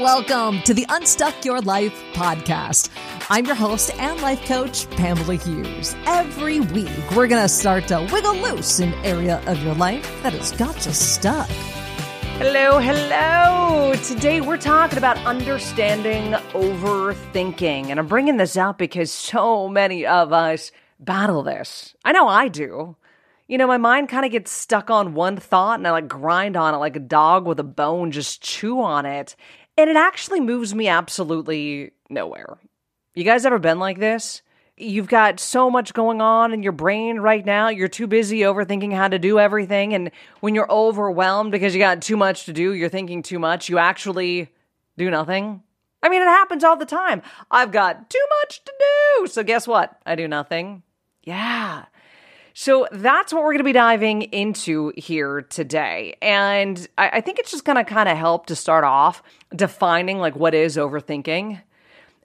welcome to the Unstuck Your Life podcast. I'm your host and life coach, Pamela Hughes. Every week, we're going to start to wiggle loose an area of your life that has got you stuck. Hello, hello. Today we're talking about understanding overthinking. And I'm bringing this up because so many of us battle this. I know I do. You know, my mind kind of gets stuck on one thought and I like grind on it like a dog with a bone, just chew on it. And it actually moves me absolutely nowhere. You guys ever been like this? You've got so much going on in your brain right now. You're too busy overthinking how to do everything. And when you're overwhelmed because you got too much to do, you're thinking too much, you actually do nothing. I mean, it happens all the time. I've got too much to do. So guess what? I do nothing. Yeah. So that's what we're going to be diving into here today. And I, I think it's just going to kind of help to start off defining like what is overthinking.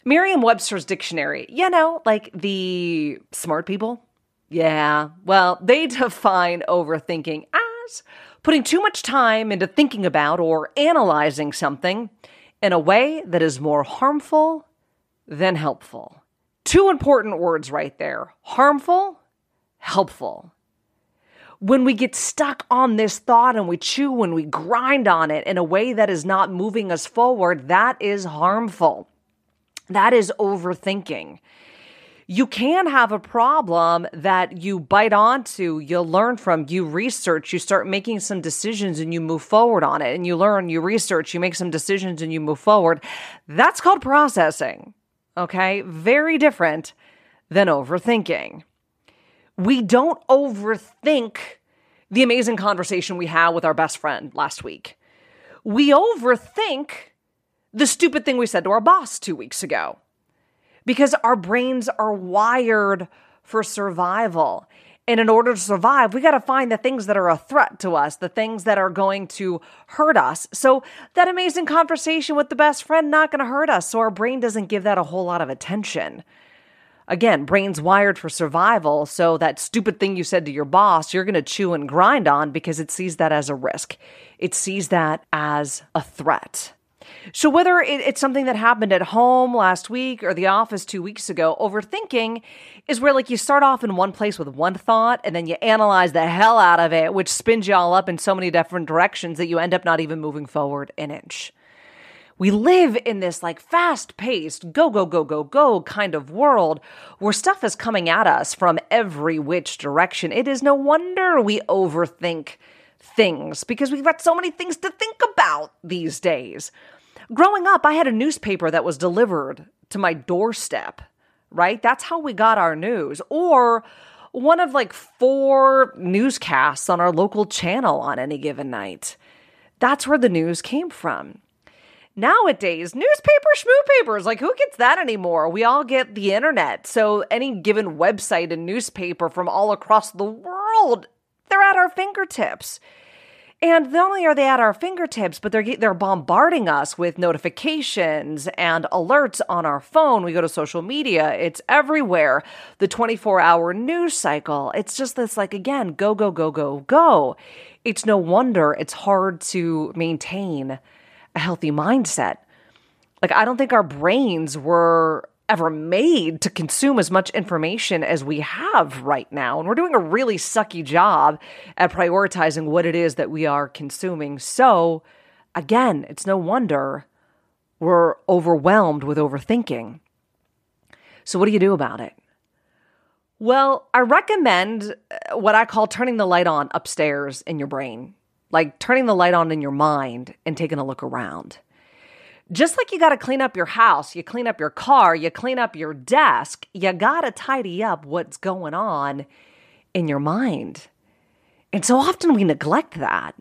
Merriam Webster's dictionary, you know, like the smart people. Yeah, well, they define overthinking as putting too much time into thinking about or analyzing something in a way that is more harmful than helpful. Two important words right there harmful helpful. When we get stuck on this thought and we chew and we grind on it in a way that is not moving us forward, that is harmful. That is overthinking. You can have a problem that you bite onto, you learn from, you research, you start making some decisions and you move forward on it. And you learn, you research, you make some decisions and you move forward. That's called processing. Okay. Very different than overthinking we don't overthink the amazing conversation we had with our best friend last week. We overthink the stupid thing we said to our boss two weeks ago because our brains are wired for survival. And in order to survive, we got to find the things that are a threat to us, the things that are going to hurt us. So that amazing conversation with the best friend not going to hurt us. So our brain doesn't give that a whole lot of attention. Again, brain's wired for survival. So that stupid thing you said to your boss, you're going to chew and grind on because it sees that as a risk. It sees that as a threat. So, whether it's something that happened at home last week or the office two weeks ago, overthinking is where, like, you start off in one place with one thought and then you analyze the hell out of it, which spins you all up in so many different directions that you end up not even moving forward an inch we live in this like fast paced, go, go, go, go, go kind of world where stuff is coming at us from every which direction. It is no wonder we overthink things because we've got so many things to think about these days. Growing up, I had a newspaper that was delivered to my doorstep, right? That's how we got our news. Or one of like four newscasts on our local channel on any given night. That's where the news came from. Nowadays, newspaper schmoopapers, like who gets that anymore? We all get the internet. So any given website and newspaper from all across the world, they're at our fingertips. And not only are they at our fingertips, but they're they're bombarding us with notifications and alerts on our phone. We go to social media; it's everywhere. The 24-hour news cycle. It's just this like again, go go go go go. It's no wonder it's hard to maintain a healthy mindset. Like, I don't think our brains were ever made to consume as much information as we have right now. And we're doing a really sucky job at prioritizing what it is that we are consuming. So, again, it's no wonder we're overwhelmed with overthinking. So, what do you do about it? Well, I recommend uh, what I call turning the light on upstairs in your brain like turning the light on in your mind and taking a look around. Just like you got to clean up your house, you clean up your car, you clean up your desk, you got to tidy up what's going on in your mind. And so often we neglect that.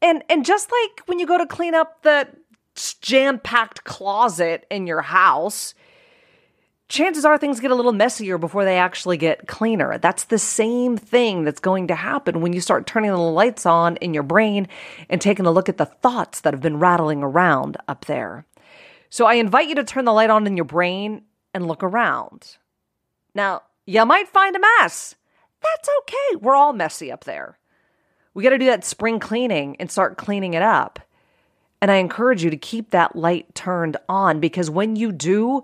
And and just like when you go to clean up the jam-packed closet in your house, chances are things get a little messier before they actually get cleaner. That's the same thing that's going to happen when you start turning the lights on in your brain and taking a look at the thoughts that have been rattling around up there. So I invite you to turn the light on in your brain and look around. Now, you might find a mess. That's okay. We're all messy up there. We got to do that spring cleaning and start cleaning it up. And I encourage you to keep that light turned on because when you do,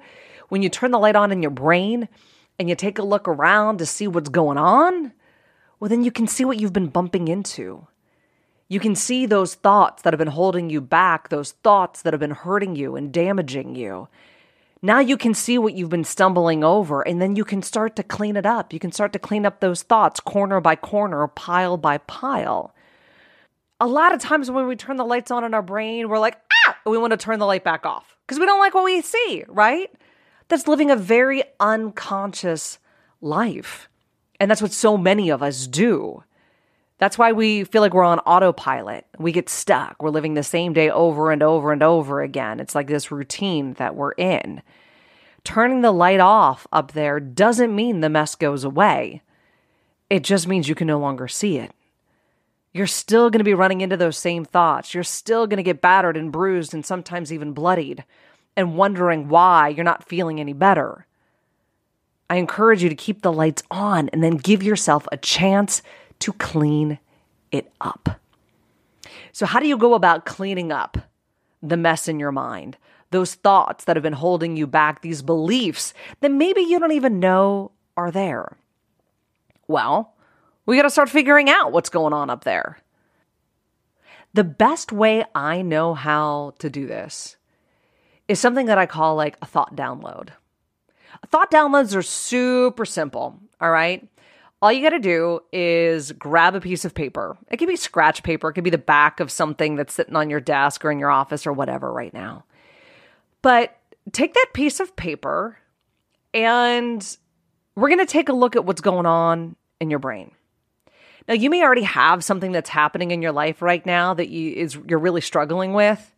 when you turn the light on in your brain and you take a look around to see what's going on, well, then you can see what you've been bumping into. You can see those thoughts that have been holding you back, those thoughts that have been hurting you and damaging you. Now you can see what you've been stumbling over, and then you can start to clean it up. You can start to clean up those thoughts corner by corner, pile by pile a lot of times when we turn the lights on in our brain, we're like, ah, we want to turn the light back off because we don't like what we see, right? That's living a very unconscious life. And that's what so many of us do. That's why we feel like we're on autopilot. We get stuck. We're living the same day over and over and over again. It's like this routine that we're in. Turning the light off up there doesn't mean the mess goes away. It just means you can no longer see it you're still going to be running into those same thoughts. You're still going to get battered and bruised and sometimes even bloodied and wondering why you're not feeling any better. I encourage you to keep the lights on and then give yourself a chance to clean it up. So, how do you go about cleaning up the mess in your mind? Those thoughts that have been holding you back, these beliefs that maybe you don't even know are there? Well, we got to start figuring out what's going on up there. The best way I know how to do this is something that I call like a thought download. Thought downloads are super simple, all right? All you got to do is grab a piece of paper. It could be scratch paper, it could be the back of something that's sitting on your desk or in your office or whatever right now. But take that piece of paper and we're going to take a look at what's going on in your brain. Now, you may already have something that's happening in your life right now that you is you're really struggling with.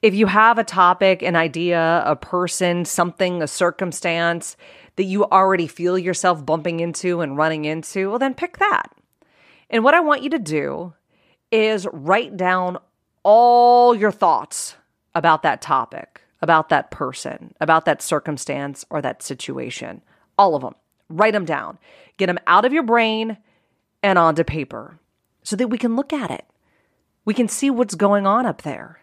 If you have a topic, an idea, a person, something, a circumstance that you already feel yourself bumping into and running into, well, then pick that. And what I want you to do is write down all your thoughts about that topic, about that person, about that circumstance or that situation. All of them. Write them down. Get them out of your brain and onto paper so that we can look at it. We can see what's going on up there.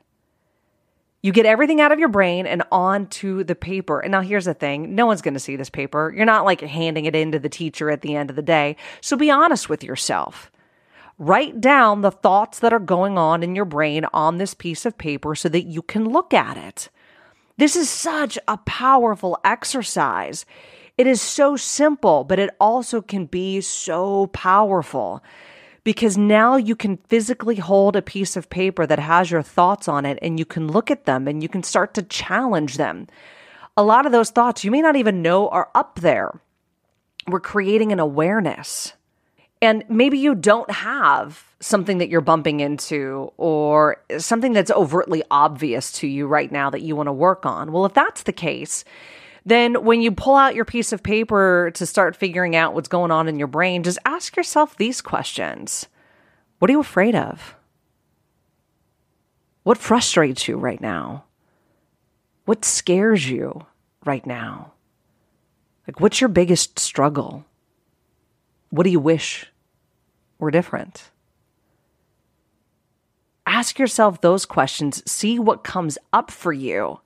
You get everything out of your brain and onto the paper. And now here's the thing no one's going to see this paper. You're not like handing it in to the teacher at the end of the day. So be honest with yourself. Write down the thoughts that are going on in your brain on this piece of paper so that you can look at it. This is such a powerful exercise. It is so simple, but it also can be so powerful because now you can physically hold a piece of paper that has your thoughts on it and you can look at them and you can start to challenge them. A lot of those thoughts you may not even know are up there. We're creating an awareness. And maybe you don't have something that you're bumping into or something that's overtly obvious to you right now that you want to work on. Well, if that's the case, then when you pull out your piece of paper to start figuring out what's going on in your brain, just ask yourself these questions What are you afraid of? What frustrates you right now? What scares you right now? Like, what's your biggest struggle? What do you wish were different? Ask yourself those questions, see what comes up for you,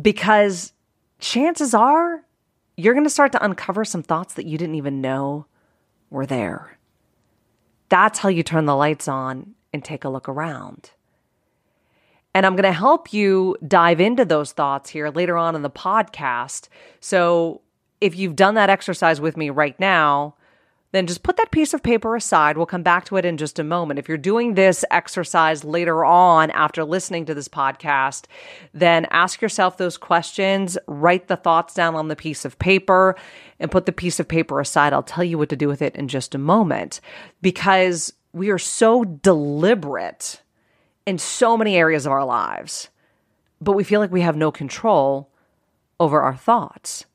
because chances are you're going to start to uncover some thoughts that you didn't even know were there. That's how you turn the lights on and take a look around. And I'm going to help you dive into those thoughts here later on in the podcast. So if you've done that exercise with me right now, then just put that piece of paper aside. We'll come back to it in just a moment. If you're doing this exercise later on after listening to this podcast, then ask yourself those questions, write the thoughts down on the piece of paper, and put the piece of paper aside. I'll tell you what to do with it in just a moment because we are so deliberate in so many areas of our lives, but we feel like we have no control over our thoughts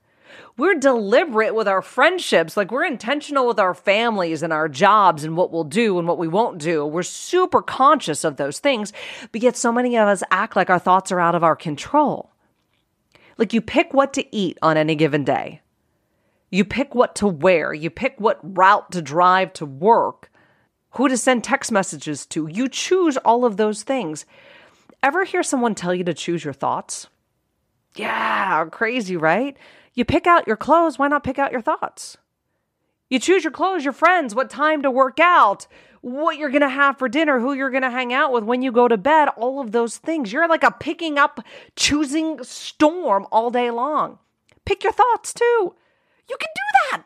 we're deliberate with our friendships. Like we're intentional with our families and our jobs and what we'll do and what we won't do. We're super conscious of those things, but yet so many of us act like our thoughts are out of our control. Like you pick what to eat on any given day. You pick what to wear. You pick what route to drive to work, who to send text messages to. You choose all of those things. Ever hear someone tell you to choose your thoughts? Yeah, crazy, right? You pick out your clothes, why not pick out your thoughts? You choose your clothes, your friends, what time to work out, what you're going to have for dinner, who you're going to hang out with when you go to bed, all of those things. You're like a picking up, choosing storm all day long. Pick your thoughts too. You can do that.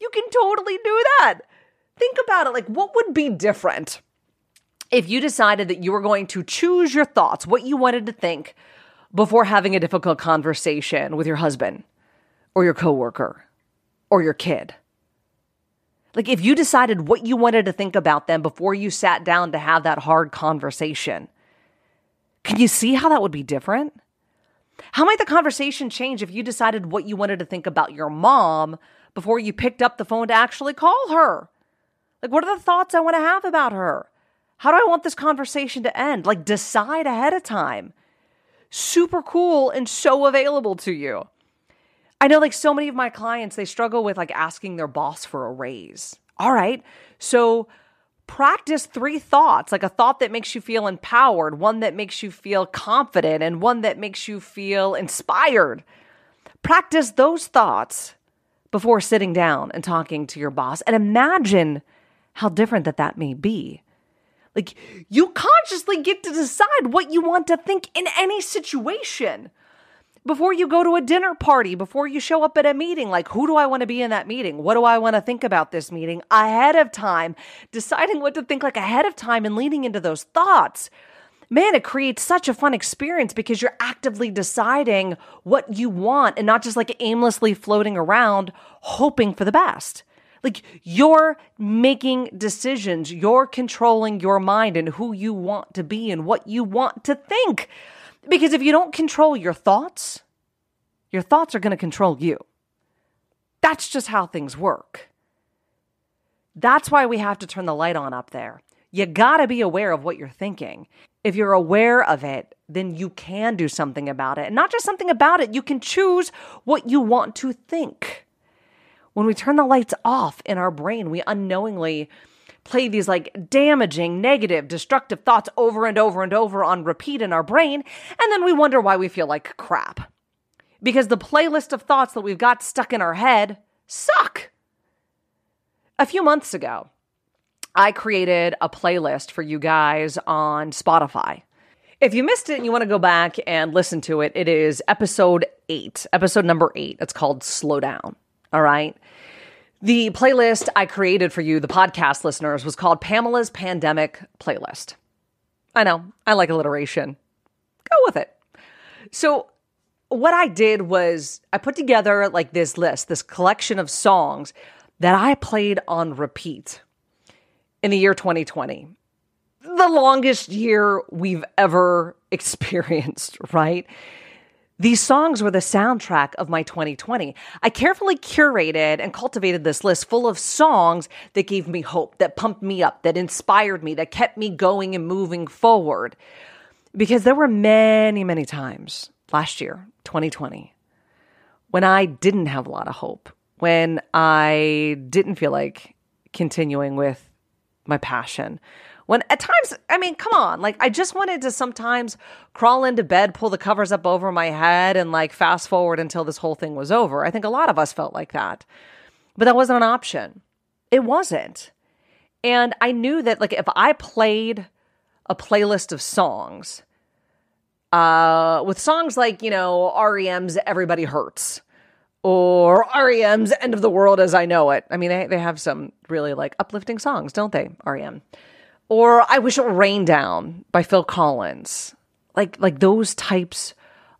You can totally do that. Think about it like, what would be different if you decided that you were going to choose your thoughts, what you wanted to think before having a difficult conversation with your husband or your coworker or your kid? Like if you decided what you wanted to think about them before you sat down to have that hard conversation, can you see how that would be different? How might the conversation change if you decided what you wanted to think about your mom before you picked up the phone to actually call her? Like, what are the thoughts I want to have about her? How do I want this conversation to end? Like, decide ahead of time. Super cool and so available to you. I know like so many of my clients, they struggle with like asking their boss for a raise. All right. So practice three thoughts like a thought that makes you feel empowered, one that makes you feel confident, and one that makes you feel inspired. Practice those thoughts before sitting down and talking to your boss and imagine how different that that may be. Like you consciously get to decide what you want to think in any situation before you go to a dinner party, before you show up at a meeting, like who do I want to be in that meeting? What do I want to think about this meeting ahead of time? Deciding what to think like ahead of time and leaning into those thoughts. Man, it creates such a fun experience because you're actively deciding what you want and not just like aimlessly floating around hoping for the best. Like you're making decisions, you're controlling your mind and who you want to be and what you want to think. Because if you don't control your thoughts, your thoughts are going to control you. That's just how things work. That's why we have to turn the light on up there. You got to be aware of what you're thinking. If you're aware of it, then you can do something about it. And not just something about it, you can choose what you want to think. When we turn the lights off in our brain, we unknowingly play these like damaging, negative, destructive thoughts over and over and over on repeat in our brain, and then we wonder why we feel like crap. Because the playlist of thoughts that we've got stuck in our head suck. A few months ago, I created a playlist for you guys on Spotify. If you missed it and you want to go back and listen to it, it is episode eight, episode number eight. It's called Slow Down. All right. The playlist I created for you, the podcast listeners, was called Pamela's Pandemic Playlist. I know, I like alliteration. Go with it. So, what I did was I put together like this list, this collection of songs that I played on repeat in the year 2020. The longest year we've ever experienced, right? These songs were the soundtrack of my 2020. I carefully curated and cultivated this list full of songs that gave me hope, that pumped me up, that inspired me, that kept me going and moving forward. Because there were many, many times last year, 2020, when I didn't have a lot of hope, when I didn't feel like continuing with my passion, when at times, I mean, come on, like I just wanted to sometimes crawl into bed, pull the covers up over my head, and like fast forward until this whole thing was over. I think a lot of us felt like that. But that wasn't an option. It wasn't. And I knew that, like, if I played a playlist of songs, uh, with songs like, you know, REM's Everybody Hurts or REM's End of the World as I Know It. I mean, they, they have some really like uplifting songs, don't they? REM or I Wish It Would Rain Down by Phil Collins, like like those types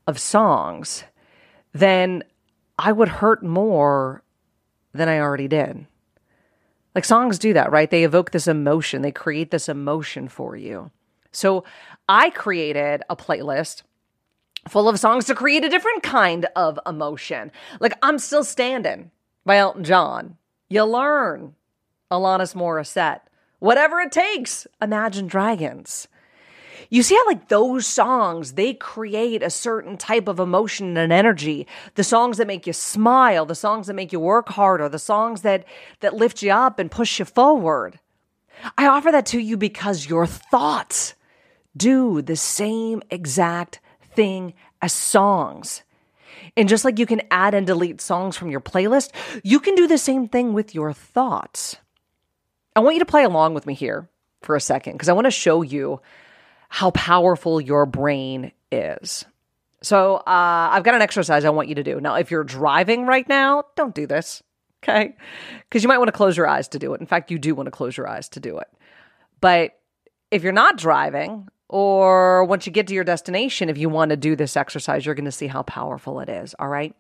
of songs, then I would hurt more than I already did. Like songs do that, right? They evoke this emotion, they create this emotion for you. So I created a playlist full of songs to create a different kind of emotion. Like I'm Still Standing by Elton John. You learn Alanis Morissette whatever it takes. Imagine Dragons. You see how like those songs, they create a certain type of emotion and energy. The songs that make you smile, the songs that make you work harder, the songs that that lift you up and push you forward. I offer that to you because your thoughts do the same exact thing as songs. And just like you can add and delete songs from your playlist, you can do the same thing with your thoughts. I want you to play along with me here for a second because I want to show you how powerful your brain is. So, uh, I've got an exercise I want you to do. Now, if you're driving right now, don't do this, okay? Because you might want to close your eyes to do it. In fact, you do want to close your eyes to do it. But if you're not driving, or once you get to your destination, if you want to do this exercise, you're going to see how powerful it is. All right.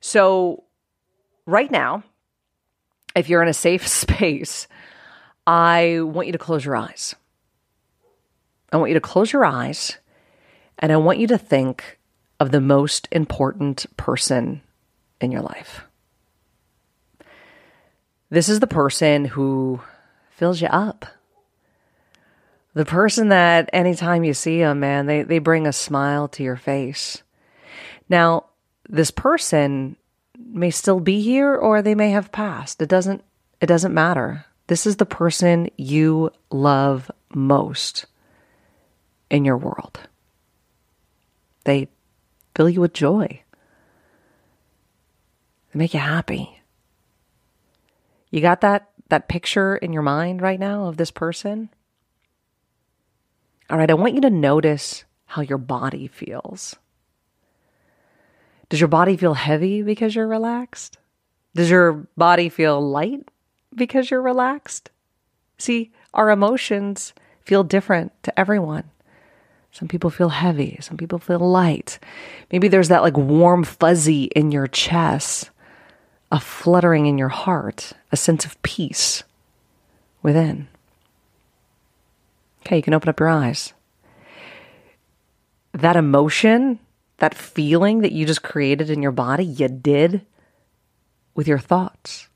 So, right now, if you're in a safe space, I want you to close your eyes. I want you to close your eyes and I want you to think of the most important person in your life. This is the person who fills you up the person that anytime you see them, man, they, they bring a smile to your face. Now, this person may still be here or they may have passed. It doesn't it doesn't matter. This is the person you love most in your world. They fill you with joy. They make you happy. You got that that picture in your mind right now of this person? All right, I want you to notice how your body feels. Does your body feel heavy because you're relaxed? Does your body feel light because you're relaxed? See, our emotions feel different to everyone. Some people feel heavy, some people feel light. Maybe there's that like warm fuzzy in your chest, a fluttering in your heart, a sense of peace within. Okay, you can open up your eyes. That emotion, that feeling that you just created in your body, you did with your thoughts.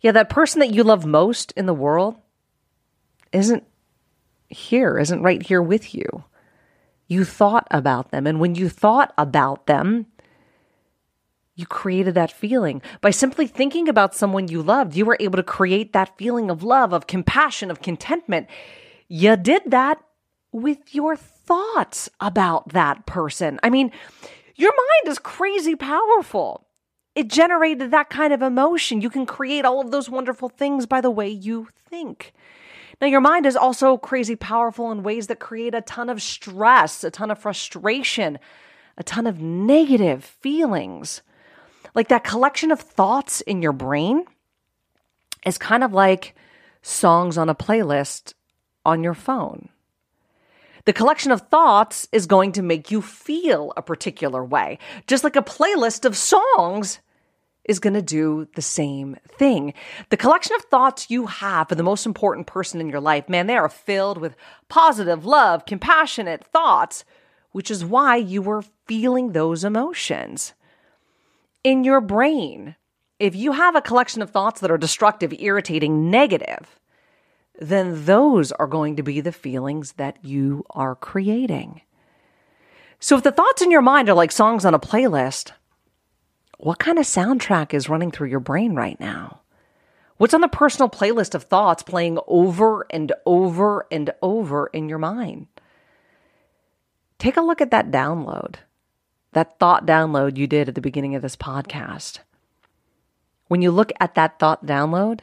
Yeah, that person that you love most in the world isn't here, isn't right here with you. You thought about them. And when you thought about them, you created that feeling. By simply thinking about someone you loved, you were able to create that feeling of love, of compassion, of contentment. You did that with your thoughts about that person. I mean, your mind is crazy powerful. It generated that kind of emotion. You can create all of those wonderful things by the way you think. Now, your mind is also crazy powerful in ways that create a ton of stress, a ton of frustration, a ton of negative feelings. Like that collection of thoughts in your brain is kind of like songs on a playlist on your phone. The collection of thoughts is going to make you feel a particular way, just like a playlist of songs is going to do the same thing. The collection of thoughts you have for the most important person in your life, man, they are filled with positive, love, compassionate thoughts, which is why you were feeling those emotions in your brain, if you have a collection of thoughts that are destructive, irritating, negative, then those are going to be the feelings that you are creating. So if the thoughts in your mind are like songs on a playlist, what kind of soundtrack is running through your brain right now? What's on the personal playlist of thoughts playing over and over and over in your mind? Take a look at that download that thought download you did at the beginning of this podcast. When you look at that thought download,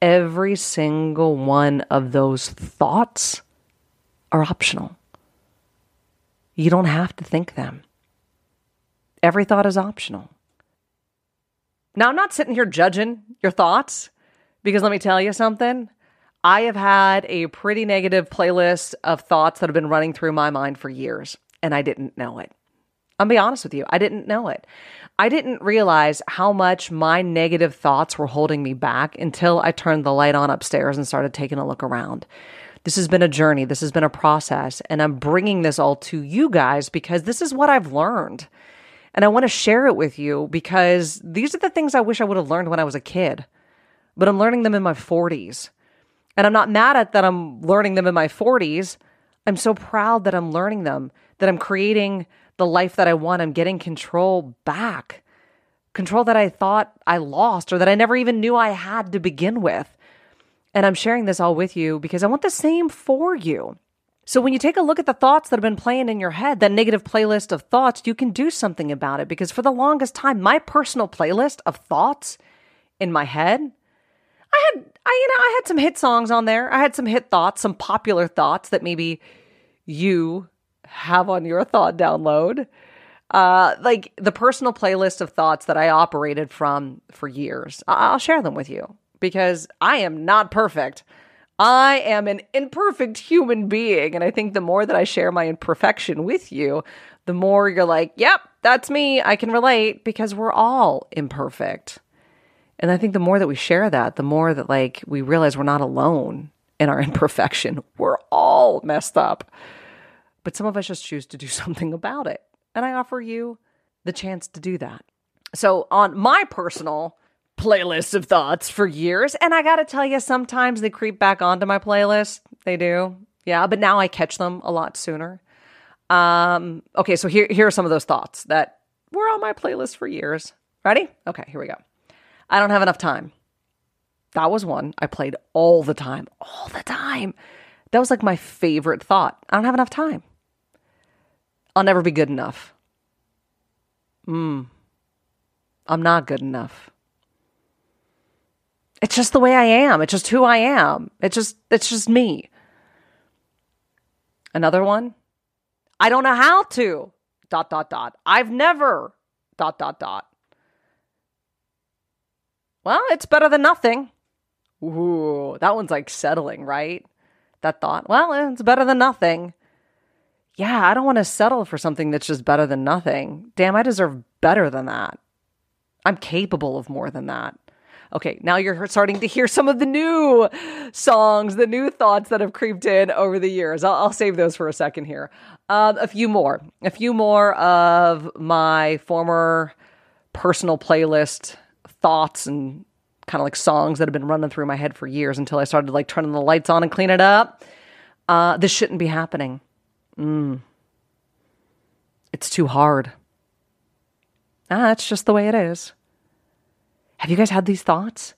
every single one of those thoughts are optional. You don't have to think them. Every thought is optional. Now, I'm not sitting here judging your thoughts because let me tell you something. I have had a pretty negative playlist of thoughts that have been running through my mind for years, and I didn't know it. I'll be honest with you, I didn't know it. I didn't realize how much my negative thoughts were holding me back until I turned the light on upstairs and started taking a look around. This has been a journey, this has been a process, and I'm bringing this all to you guys because this is what I've learned. And I want to share it with you because these are the things I wish I would have learned when I was a kid, but I'm learning them in my 40s. And I'm not mad at that I'm learning them in my 40s. I'm so proud that I'm learning them, that I'm creating the life that I want. I'm getting control back. Control that I thought I lost or that I never even knew I had to begin with. And I'm sharing this all with you because I want the same for you. So when you take a look at the thoughts that have been playing in your head, that negative playlist of thoughts, you can do something about it because for the longest time, my personal playlist of thoughts in my head, I had I you know, I had some hit songs on there. I had some hit thoughts, some popular thoughts that maybe you have on your thought download. Uh, like the personal playlist of thoughts that I operated from for years. I'll share them with you because I am not perfect. I am an imperfect human being. And I think the more that I share my imperfection with you, the more you're like, yep, that's me. I can relate because we're all imperfect. And I think the more that we share that, the more that like we realize we're not alone in our imperfection. We're all messed up. But some of us just choose to do something about it. And I offer you the chance to do that. So on my personal playlist of thoughts for years. And I got to tell you, sometimes they creep back onto my playlist. They do. Yeah. But now I catch them a lot sooner. Um, okay. So here, here are some of those thoughts that were on my playlist for years. Ready? Okay. Here we go. I don't have enough time. That was one I played all the time, all the time. That was like my favorite thought. I don't have enough time. I'll never be good enough. Hmm. I'm not good enough. It's just the way I am. It's just who I am. It's just it's just me. Another one. I don't know how to. Dot dot dot. I've never. Dot dot dot. Well, it's better than nothing. Ooh, that one's like settling, right? That thought. Well, it's better than nothing. Yeah, I don't want to settle for something that's just better than nothing. Damn, I deserve better than that. I'm capable of more than that. Okay, now you're starting to hear some of the new songs, the new thoughts that have creeped in over the years. I'll, I'll save those for a second here. Um, a few more, a few more of my former personal playlist thoughts and kind of like songs that have been running through my head for years until I started like turning the lights on and clean it up. Uh, this shouldn't be happening. Mm. It's too hard. Ah, that's just the way it is. Have you guys had these thoughts?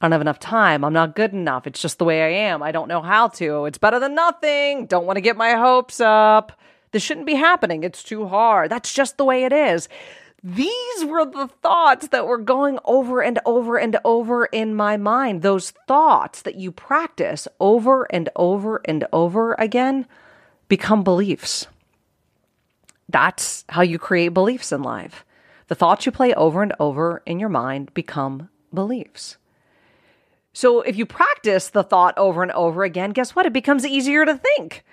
I don't have enough time. I'm not good enough. It's just the way I am. I don't know how to. It's better than nothing. Don't want to get my hopes up. This shouldn't be happening. It's too hard. That's just the way it is. These were the thoughts that were going over and over and over in my mind. Those thoughts that you practice over and over and over again become beliefs. That's how you create beliefs in life. The thoughts you play over and over in your mind become beliefs. So if you practice the thought over and over again, guess what? It becomes easier to think.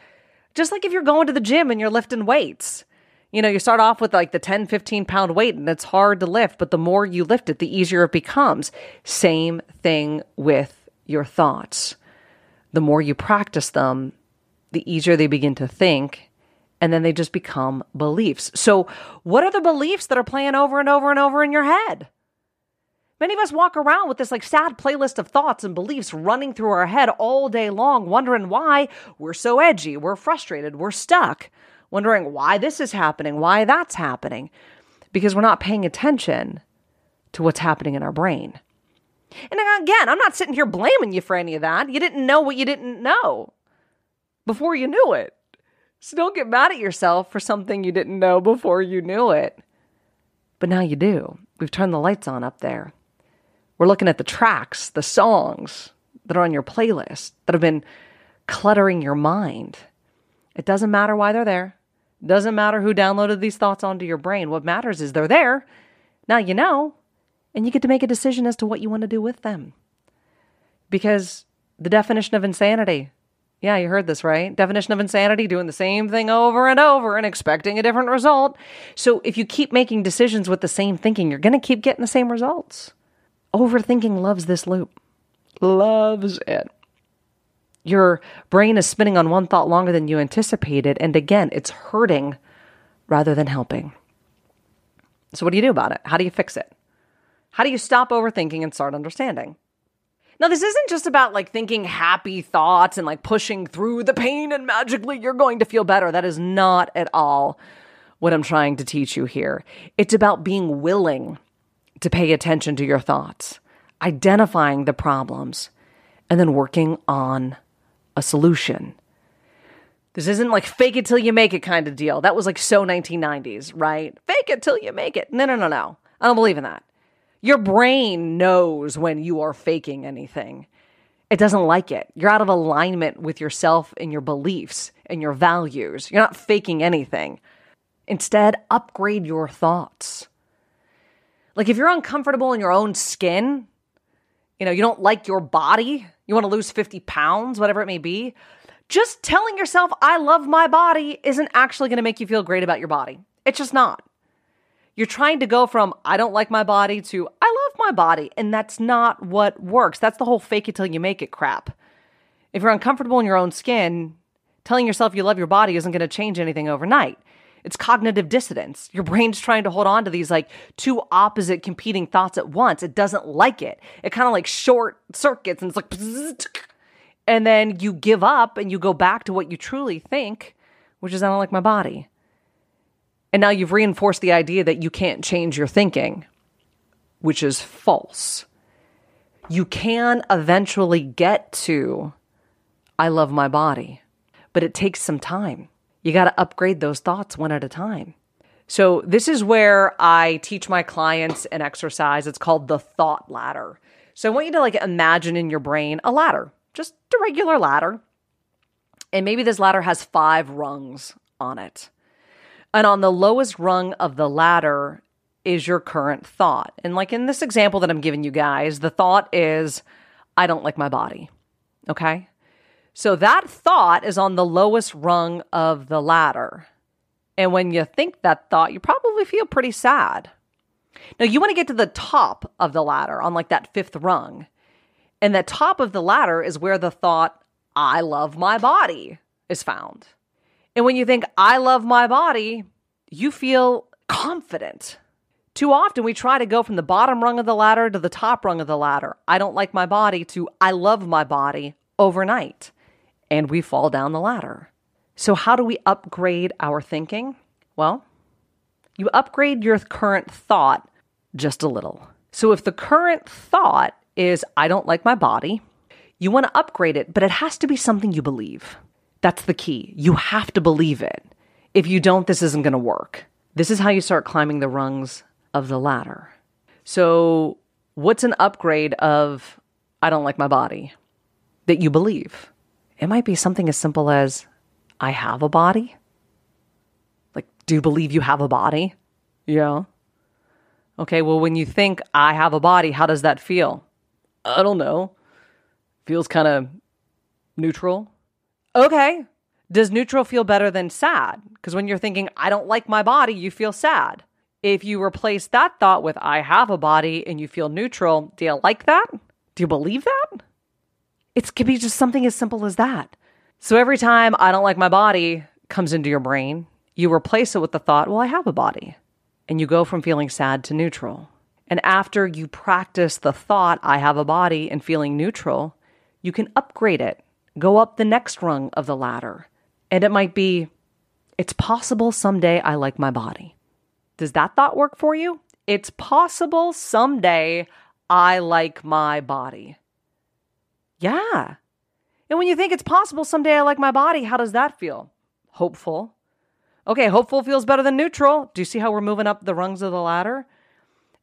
Just like if you're going to the gym and you're lifting weights. You know, you start off with like the 10, 15 pound weight and it's hard to lift, but the more you lift it, the easier it becomes. Same thing with your thoughts. The more you practice them, the easier they begin to think and then they just become beliefs. So, what are the beliefs that are playing over and over and over in your head? Many of us walk around with this like sad playlist of thoughts and beliefs running through our head all day long, wondering why we're so edgy, we're frustrated, we're stuck, wondering why this is happening, why that's happening, because we're not paying attention to what's happening in our brain. And again, I'm not sitting here blaming you for any of that. You didn't know what you didn't know before you knew it. So don't get mad at yourself for something you didn't know before you knew it. But now you do. We've turned the lights on up there. We're looking at the tracks, the songs that are on your playlist that have been cluttering your mind. It doesn't matter why they're there. It doesn't matter who downloaded these thoughts onto your brain. What matters is they're there. Now you know, and you get to make a decision as to what you want to do with them. Because the definition of insanity yeah, you heard this right. Definition of insanity doing the same thing over and over and expecting a different result. So if you keep making decisions with the same thinking, you're going to keep getting the same results. Overthinking loves this loop, loves it. Your brain is spinning on one thought longer than you anticipated. And again, it's hurting rather than helping. So, what do you do about it? How do you fix it? How do you stop overthinking and start understanding? Now, this isn't just about like thinking happy thoughts and like pushing through the pain and magically you're going to feel better. That is not at all what I'm trying to teach you here. It's about being willing to pay attention to your thoughts, identifying the problems, and then working on a solution. This isn't like fake it till you make it kind of deal. That was like so 1990s, right? Fake it till you make it. No, no, no, no. I don't believe in that. Your brain knows when you are faking anything. It doesn't like it. You're out of alignment with yourself and your beliefs and your values. You're not faking anything. Instead, upgrade your thoughts. Like if you're uncomfortable in your own skin, you know, you don't like your body, you want to lose 50 pounds, whatever it may be, just telling yourself, I love my body, isn't actually going to make you feel great about your body. It's just not. You're trying to go from, I don't like my body to, I love my body. And that's not what works. That's the whole fake it till you make it crap. If you're uncomfortable in your own skin, telling yourself you love your body isn't going to change anything overnight. It's cognitive dissonance. Your brain's trying to hold on to these like two opposite competing thoughts at once. It doesn't like it. It kind of like short circuits and it's like, and then you give up and you go back to what you truly think, which is I don't like my body. And now you've reinforced the idea that you can't change your thinking, which is false. You can eventually get to, I love my body, but it takes some time. You got to upgrade those thoughts one at a time. So, this is where I teach my clients an exercise. It's called the thought ladder. So, I want you to like imagine in your brain a ladder, just a regular ladder. And maybe this ladder has five rungs on it. And on the lowest rung of the ladder is your current thought. And like in this example that I'm giving you guys, the thought is, I don't like my body. Okay. So that thought is on the lowest rung of the ladder. And when you think that thought, you probably feel pretty sad. Now, you want to get to the top of the ladder on like that fifth rung. And the top of the ladder is where the thought, I love my body, is found. And when you think, I love my body, you feel confident. Too often, we try to go from the bottom rung of the ladder to the top rung of the ladder. I don't like my body to I love my body overnight and we fall down the ladder. So, how do we upgrade our thinking? Well, you upgrade your current thought just a little. So, if the current thought is, I don't like my body, you want to upgrade it, but it has to be something you believe. That's the key. You have to believe it. If you don't, this isn't going to work. This is how you start climbing the rungs of the ladder. So, what's an upgrade of, I don't like my body that you believe? It might be something as simple as, I have a body. Like, do you believe you have a body? Yeah. Okay, well, when you think I have a body, how does that feel? I don't know. Feels kind of neutral. Okay. Does neutral feel better than sad? Because when you're thinking, I don't like my body, you feel sad. If you replace that thought with, I have a body and you feel neutral, do you like that? Do you believe that? It could be just something as simple as that. So every time I don't like my body comes into your brain, you replace it with the thought, well, I have a body. And you go from feeling sad to neutral. And after you practice the thought, I have a body, and feeling neutral, you can upgrade it, go up the next rung of the ladder. And it might be, it's possible someday I like my body. Does that thought work for you? It's possible someday I like my body. Yeah. And when you think it's possible someday I like my body, how does that feel? Hopeful. Okay, hopeful feels better than neutral. Do you see how we're moving up the rungs of the ladder?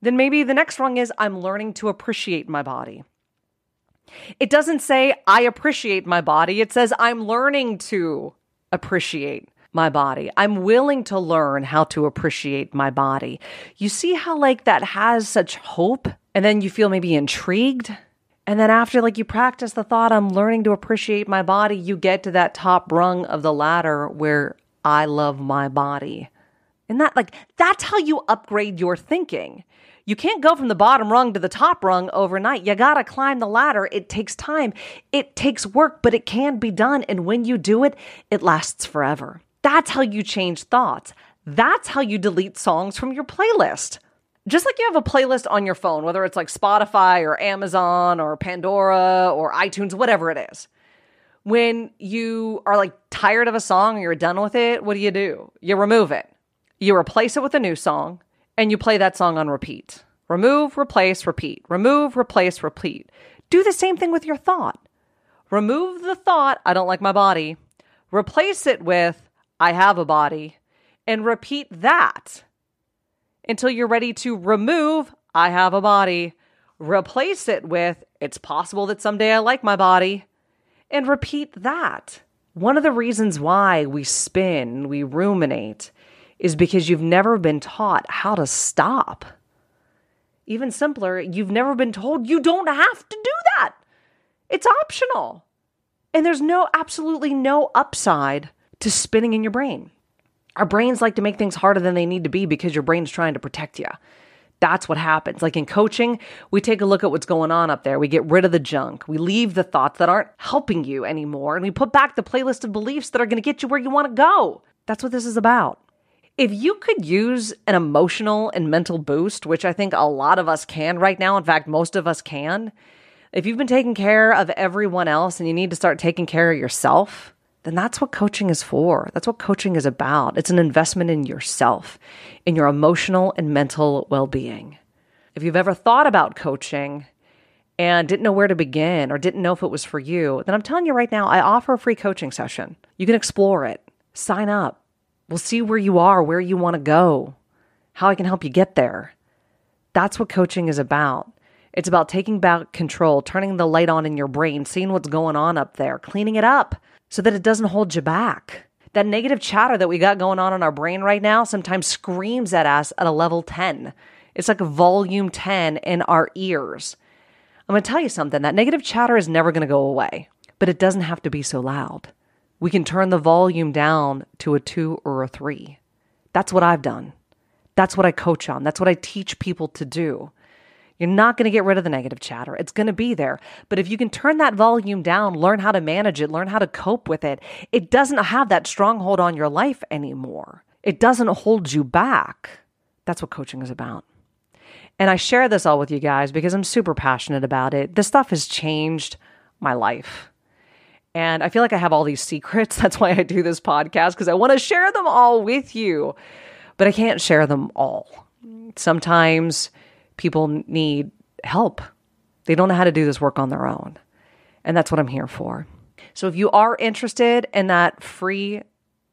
Then maybe the next rung is I'm learning to appreciate my body. It doesn't say I appreciate my body, it says I'm learning to appreciate my body. I'm willing to learn how to appreciate my body. You see how, like, that has such hope? And then you feel maybe intrigued and then after like you practice the thought, I'm learning to appreciate my body, you get to that top rung of the ladder where I love my body. And that like that's how you upgrade your thinking. You can't go from the bottom rung to the top rung overnight. You got to climb the ladder. It takes time. It takes work, but it can be done and when you do it, it lasts forever. That's how you change thoughts. That's how you delete songs from your playlist just like you have a playlist on your phone, whether it's like Spotify or Amazon or Pandora or iTunes, whatever it is. When you are like tired of a song or you're done with it, what do you do? You remove it. You replace it with a new song and you play that song on repeat. Remove, replace, repeat. Remove, replace, repeat. Do the same thing with your thought. Remove the thought, I don't like my body. replace it with, I have a body, and repeat that until you're ready to remove, I have a body, replace it with, it's possible that someday I like my body, and repeat that. One of the reasons why we spin, we ruminate, is because you've never been taught how to stop. Even simpler, you've never been told you don't have to do that. It's optional. And there's no, absolutely no upside to spinning in your brain. Our brains like to make things harder than they need to be because your brain's trying to protect you. That's what happens. Like in coaching, we take a look at what's going on up there. We get rid of the junk. We leave the thoughts that aren't helping you anymore, and we put back the playlist of beliefs that are going to get you where you want to go. That's what this is about. If you could use an emotional and mental boost, which I think a lot of us can right now, in fact, most of us can, if you've been taking care of everyone else and you need to start taking care of yourself, then that's what coaching is for. That's what coaching is about. It's an investment in yourself, in your emotional and mental well being. If you've ever thought about coaching and didn't know where to begin or didn't know if it was for you, then I'm telling you right now, I offer a free coaching session. You can explore it, sign up. We'll see where you are, where you want to go, how I can help you get there. That's what coaching is about. It's about taking back control, turning the light on in your brain, seeing what's going on up there, cleaning it up so that it doesn't hold you back. That negative chatter that we got going on in our brain right now sometimes screams at us at a level 10. It's like volume 10 in our ears. I'm going to tell you something that negative chatter is never going to go away, but it doesn't have to be so loud. We can turn the volume down to a two or a three. That's what I've done. That's what I coach on. That's what I teach people to do. You're not going to get rid of the negative chatter. It's going to be there. But if you can turn that volume down, learn how to manage it, learn how to cope with it, it doesn't have that stronghold on your life anymore. It doesn't hold you back. That's what coaching is about. And I share this all with you guys because I'm super passionate about it. This stuff has changed my life. And I feel like I have all these secrets. That's why I do this podcast because I want to share them all with you. But I can't share them all. Sometimes people need help. They don't know how to do this work on their own. And that's what I'm here for. So if you are interested in that free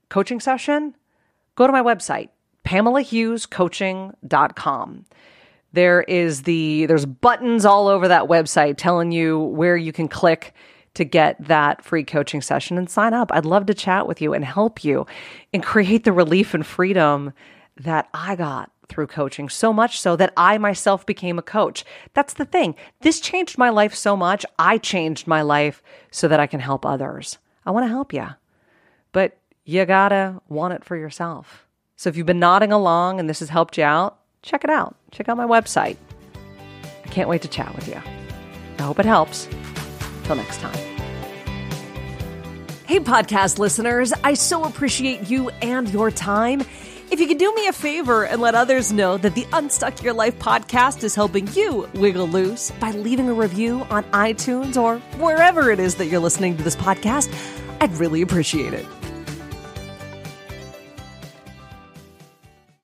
coaching session, go to my website, pamelahughescoaching.com. There is the there's buttons all over that website telling you where you can click to get that free coaching session and sign up. I'd love to chat with you and help you and create the relief and freedom that I got through coaching, so much so that I myself became a coach. That's the thing. This changed my life so much. I changed my life so that I can help others. I want to help you, but you gotta want it for yourself. So if you've been nodding along and this has helped you out, check it out. Check out my website. I can't wait to chat with you. I hope it helps. Till next time. Hey, podcast listeners, I so appreciate you and your time. If you could do me a favor and let others know that the Unstuck Your Life podcast is helping you wiggle loose by leaving a review on iTunes or wherever it is that you're listening to this podcast, I'd really appreciate it.